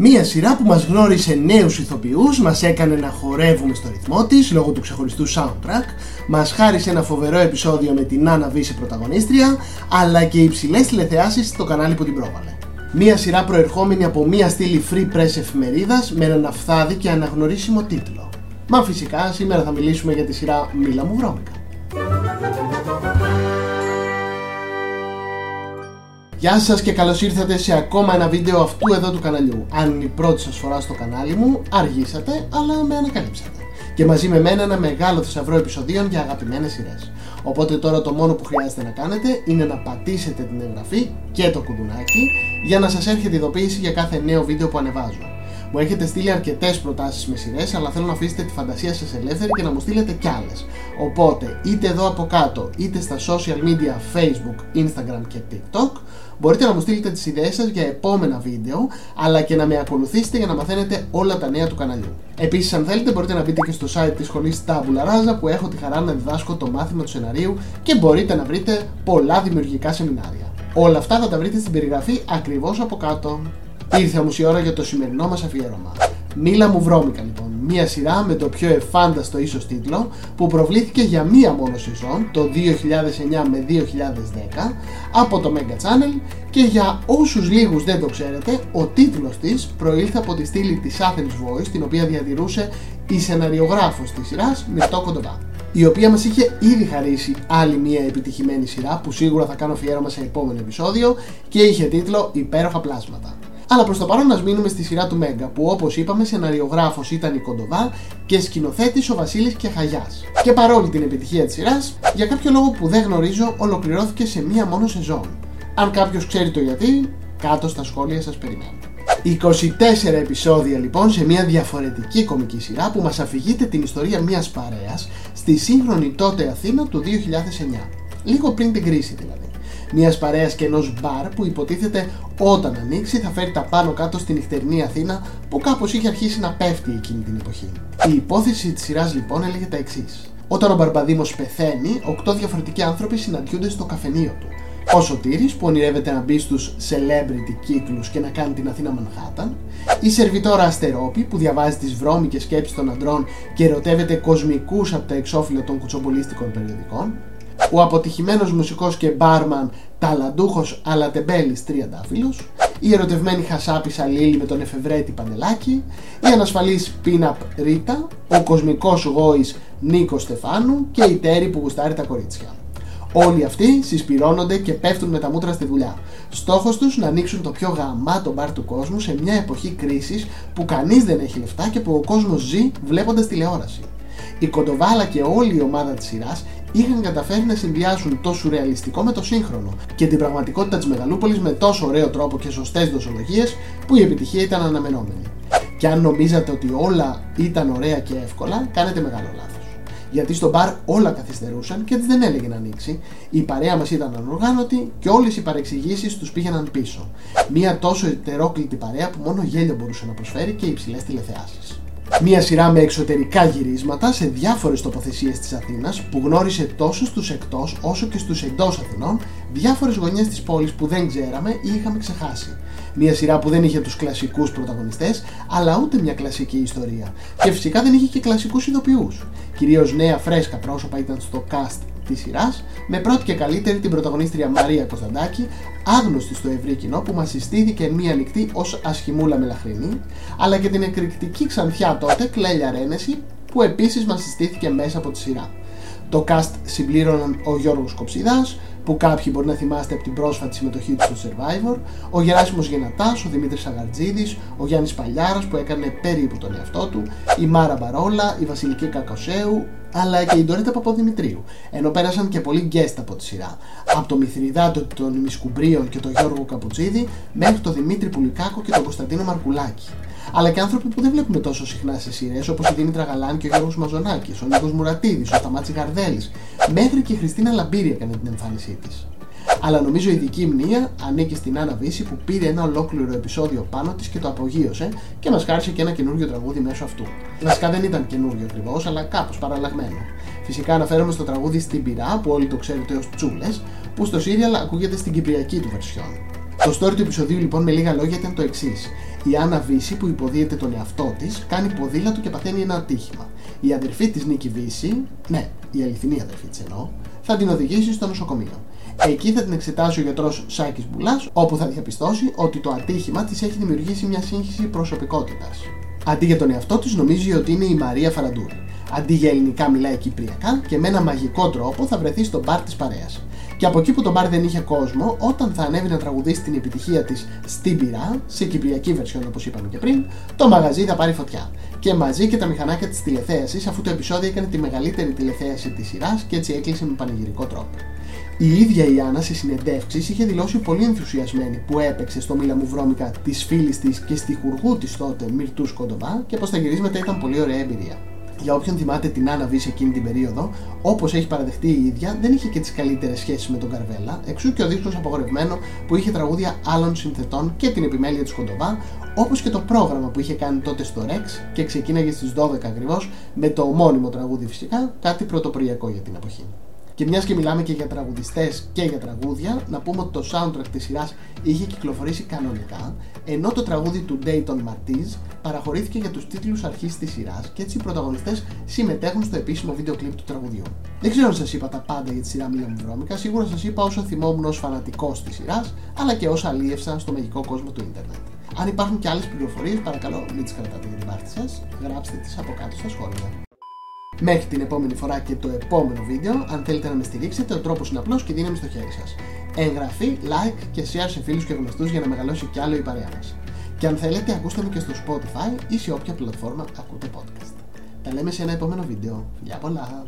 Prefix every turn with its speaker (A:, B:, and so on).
A: Μία σειρά που μας γνώρισε νέους ηθοποιούς, μας έκανε να χορεύουμε στο ρυθμό της λόγω του ξεχωριστού soundtrack, μας χάρισε ένα φοβερό επεισόδιο με την Άννα Βύση πρωταγωνίστρια, αλλά και υψηλές τηλεθεάσεις στο κανάλι που την πρόβαλε. Μία σειρά προερχόμενη από μία στήλη free press εφημερίδας με έναν αφθάδη και αναγνωρίσιμο τίτλο. Μα φυσικά σήμερα θα μιλήσουμε για τη σειρά Μίλα μου βρώμικα. Γεια σας και καλώς ήρθατε σε ακόμα ένα βίντεο αυτού εδώ του καναλιού. Αν είναι η πρώτη σας φορά στο κανάλι μου, αργήσατε, αλλά με ανακαλύψατε. Και μαζί με μένα ένα μεγάλο θησαυρό επεισοδίων για αγαπημένες σειρές. Οπότε τώρα το μόνο που χρειάζεται να κάνετε είναι να πατήσετε την εγγραφή και το κουδουνάκι για να σας έρχεται ειδοποίηση για κάθε νέο βίντεο που ανεβάζω. Μου έχετε στείλει αρκετές προτάσεις με σειρές, αλλά θέλω να αφήσετε τη φαντασία σας ελεύθερη και να μου στείλετε κι άλλες. Οπότε, είτε εδώ από κάτω, είτε στα social media Facebook, Instagram και TikTok, μπορείτε να μου στείλετε τις ιδέες σας για επόμενα βίντεο, αλλά και να με ακολουθήσετε για να μαθαίνετε όλα τα νέα του καναλιού. Επίσης, αν θέλετε, μπορείτε να μπείτε και στο site της σχολή Tabula Rasa που έχω τη χαρά να διδάσκω το μάθημα του σεναρίου και μπορείτε να βρείτε πολλά δημιουργικά σεμινάρια. Όλα αυτά θα τα βρείτε στην περιγραφή ακριβώς από κάτω. Ήρθε όμως η ώρα για το σημερινό μας αφιέρωμα. Μίλα μου βρώμικα λοιπόν, μία σειρά με το πιο εφάνταστο ίσως τίτλο που προβλήθηκε για μία μόνο σεζόν το 2009 με 2010 από το Mega Channel και για όσους λίγους δεν το ξέρετε ο τίτλος της προήλθε από τη στήλη της Athens Voice την οποία διατηρούσε η σεναριογράφος της σειράς Μυρτό Κοντοβά η οποία μας είχε ήδη χαρίσει άλλη μια επιτυχημένη σειρά που σίγουρα θα κάνω αφιέρωμα σε επόμενο επεισόδιο και είχε τίτλο Υπέροχα Πλάσματα. Αλλά προς το παρόν, α μείνουμε στη σειρά του Μέγκα, που όπως είπαμε, σεναριογράφος ήταν η Κοντοβά και σκηνοθέτης ο Βασίλης Κεχαγιά. Και παρόλη την επιτυχία της σειράς, για κάποιο λόγο που δεν γνωρίζω, ολοκληρώθηκε σε μία μόνο σεζόν. Αν κάποιος ξέρει το γιατί, κάτω στα σχόλια σας περιμένω. 24 επεισόδια λοιπόν σε μια διαφορετική κομική σειρά που μας αφηγείται την ιστορία μιας παρέας στη σύγχρονη τότε Αθήνα του 2009. Λίγο πριν την κρίση δηλαδή μιας παρέας και ενός μπαρ που υποτίθεται όταν ανοίξει θα φέρει τα πάνω κάτω στη νυχτερινή Αθήνα που κάπως είχε αρχίσει να πέφτει εκείνη την εποχή. Η υπόθεση της σειράς λοιπόν έλεγε τα εξής. Όταν ο Μπαρμπαδήμος πεθαίνει, οκτώ διαφορετικοί άνθρωποι συναντιούνται στο καφενείο του. Ο Σωτήρης που ονειρεύεται να μπει στους celebrity κύκλους και να κάνει την Αθήνα Μανχάταν, η Σερβιτόρα Αστερόπη που διαβάζει τις βρώμικες σκέψεις των αντρών και ερωτεύεται κοσμικούς από τα εξώφυλλα των κουτσομπολίστικων περιοδικών, ο αποτυχημένος μουσικός και μπάρμαν ταλαντούχος αλλά τεμπέλης τριαντάφυλλος, η ερωτευμένη χασάπη Λίλη με τον εφευρέτη Πανελάκη, η ανασφαλής πίναπ Ρίτα, ο κοσμικός γόης Νίκο Στεφάνου και η Τέρη που γουστάρει τα κορίτσια. Όλοι αυτοί συσπηρώνονται και πέφτουν με τα μούτρα στη δουλειά. Στόχος τους να ανοίξουν το πιο γαμάτο μπαρ του κόσμου σε μια εποχή κρίσης που κανείς δεν έχει λεφτά και που ο κόσμος ζει βλέποντας τηλεόραση. Η Κοντοβάλα και όλη η ομάδα της σειράς είχαν καταφέρει να συνδυάσουν το σουρεαλιστικό με το σύγχρονο και την πραγματικότητα της Μεγαλούπολης με τόσο ωραίο τρόπο και σωστές δοσολογίες που η επιτυχία ήταν αναμενόμενη. Και αν νομίζατε ότι όλα ήταν ωραία και εύκολα, κάνετε μεγάλο λάθος. Γιατί στο μπαρ όλα καθυστερούσαν και δεν έλεγε να ανοίξει, η παρέα μας ήταν ανοργάνωτη και όλες οι παρεξηγήσεις τους πήγαιναν πίσω. Μία τόσο ετερόκλητη παρέα που μόνο γέλιο μπορούσε να προσφέρει και υψηλές τηλεθεάσεις. Μία σειρά με εξωτερικά γυρίσματα σε διάφορες τοποθεσίες της Αθήνας που γνώρισε τόσο στους εκτός όσο και στους εντός Αθηνών διάφορες γωνιές της πόλης που δεν ξέραμε ή είχαμε ξεχάσει. Μια σειρά που δεν είχε τους κλασικούς πρωταγωνιστές αλλά ούτε μια κλασική ιστορία. Και φυσικά δεν είχε και κλασικούς ηθοποιούς. Κυρίως νέα φρέσκα πρόσωπα ήταν στο cast της σειράς, με πρώτη και καλύτερη την πρωταγωνίστρια Μαρία Κωνσταντάκη, άγνωστη στο ευρύ κοινό που μας συστήθηκε μία νυχτή ως ασχημούλα μελαχρινή, αλλά και την εκρηκτική ξανθιά τότε Κλέλια Ρένεση, που επίσης μας συστήθηκε μέσα από τη σειρά. Το cast συμπλήρωναν ο Γιώργος Κοψιδάς, που κάποιοι μπορεί να θυμάστε από την πρόσφατη συμμετοχή του στο Survivor, ο Γεράσιμος Γεννατάς, ο Δημήτρης Αγαρτζίδης, ο Γιάννης Παλιάρας που έκανε περίπου τον εαυτό του, η Μάρα Μπαρόλα, η Βασιλική Κακοσέου, αλλά και η Ντορίτα Παπαδημητρίου, ενώ πέρασαν και πολλοί guest από τη σειρά. Από το Μιθριδάτη των Ημισκουμπρίων και τον Γιώργο Καπουτσίδη, μέχρι τον Δημήτρη Πουλικάκο και τον Κωνσταντίνο Μαρκουλάκη. Αλλά και άνθρωποι που δεν βλέπουμε τόσο συχνά σε σειρές, όπως η Δήμητρα Γαλάνη και ο Γιώργος Μαζονάκης, ο Νίκος Μουρατίδης, ο Σταμάτης Γαρδέλης, μέχρι και η Χριστίνα Λαμπύρια έκανε την εμφάνισή της. Αλλά νομίζω η δική μνήμα ανήκει στην Άννα Βύση που πήρε ένα ολόκληρο επεισόδιο πάνω της και το απογείωσε και μας χάρισε και ένα καινούριο τραγούδι μέσω αυτού. Βασικά δεν ήταν καινούριο ακριβώς, αλλά κάπως παραλλαγμένο. Φυσικά αναφέρομαι στο τραγούδι Στην Πυρά, που όλοι το ξέρετε ως Τσούλες, που στο Σύριαλ ακούγεται στην κυπριακή του βερσιόν. Το story του επεισοδίου λοιπόν με λίγα λόγια ήταν το εξής. Η Άννα Βύση που υποδίεται τον εαυτό της κάνει ποδήλατο και παθαίνει ένα ατύχημα. Η αδερφή της Νίκη Βύση, ναι, η αληθινή αδερφή της εννοώ, θα την οδηγήσει στο νοσοκομείο. Εκεί θα την εξετάσει ο γιατρός Σάκης Μπουλάς, όπου θα διαπιστώσει ότι το ατύχημα της έχει δημιουργήσει μια σύγχυση προσωπικότητας. Αντί για τον εαυτό της, νομίζει ότι είναι η Μαρία Φαραντούρη. Αντί για ελληνικά, μιλάει κυπριακά και με ένα μαγικό τρόπο θα βρεθεί στο μπαρ της παρέας. Και από εκεί που το μπαρ δεν είχε κόσμο, όταν θα ανέβει να τραγουδήσει την επιτυχία της στην πυρά, σε κυπριακή βερσιόν όπως είπαμε και πριν, το μαγαζί θα πάρει φωτιά. Και μαζί και τα μηχανάκια της τηλεθέασης, αφού το επεισόδιο έκανε τη μεγαλύτερη τηλεθέαση της σειράς και έτσι έκλεισε με πανηγυρικό τρόπο. Η ίδια η Άννα σε συνεντεύξεις είχε δηλώσει πολύ ενθουσιασμένη που έπαιξε στο Μίλα μου βρώμικα της φίλης της και στη χουργού της τότε Μυρτούς Σκοντοβά και πως τα γυρίσματα ήταν πολύ ωραία εμπειρία. Για όποιον θυμάται την Άννα Βύση εκείνη την περίοδο, όπως έχει παραδεχτεί η ίδια, δεν είχε και τις καλύτερες σχέσεις με τον Καρβέλα, εξού και ο δίσκος απογορευμένο που είχε τραγούδια άλλων συνθετών και την επιμέλεια της Κοντοβά, όπως και το πρόγραμμα που είχε κάνει τότε στο Rex και ξεκίναγε στις 12 ακριβώς με το ομώνυμο τραγούδι φυσικά, κάτι πρωτοποριακό για την εποχή. Και μιας και μιλάμε και για τραγουδιστές και για τραγούδια, να πούμε ότι το soundtrack της σειράς είχε κυκλοφορήσει κανονικά, ενώ το τραγούδι του Dayton Martiz παραχωρήθηκε για τους τίτλους αρχής της σειράς και έτσι οι πρωταγωνιστές συμμετέχουν στο επίσημο βίντεο κλειπ του τραγουδιού. Δεν ξέρω αν σας είπα τα πάντα για τη σειρά Μίλια Βρώμικα, σίγουρα σας είπα όσο θυμόμουν ως φανατικός της σειράς, αλλά και όσα αλίευσα στο μαγικό κόσμο του Ιντερνετ. Αν υπάρχουν και άλλες πληροφορίες, παρακαλώ μην τις κρατάτε για την πάρτι σας, γράψτε τις από κάτω στα σχόλια. Μέχρι την επόμενη φορά και το επόμενο βίντεο, αν θέλετε να με στηρίξετε, ο τρόπος είναι απλός και δύναμη στο χέρι σας. Εγγραφή, like και share σε φίλους και γνωστούς για να μεγαλώσει κι άλλο η παρέα μας. Και αν θέλετε, ακούστε με και στο Spotify ή σε όποια πλατφόρμα ακούτε podcast. Τα λέμε σε ένα επόμενο βίντεο. Γεια πολλά!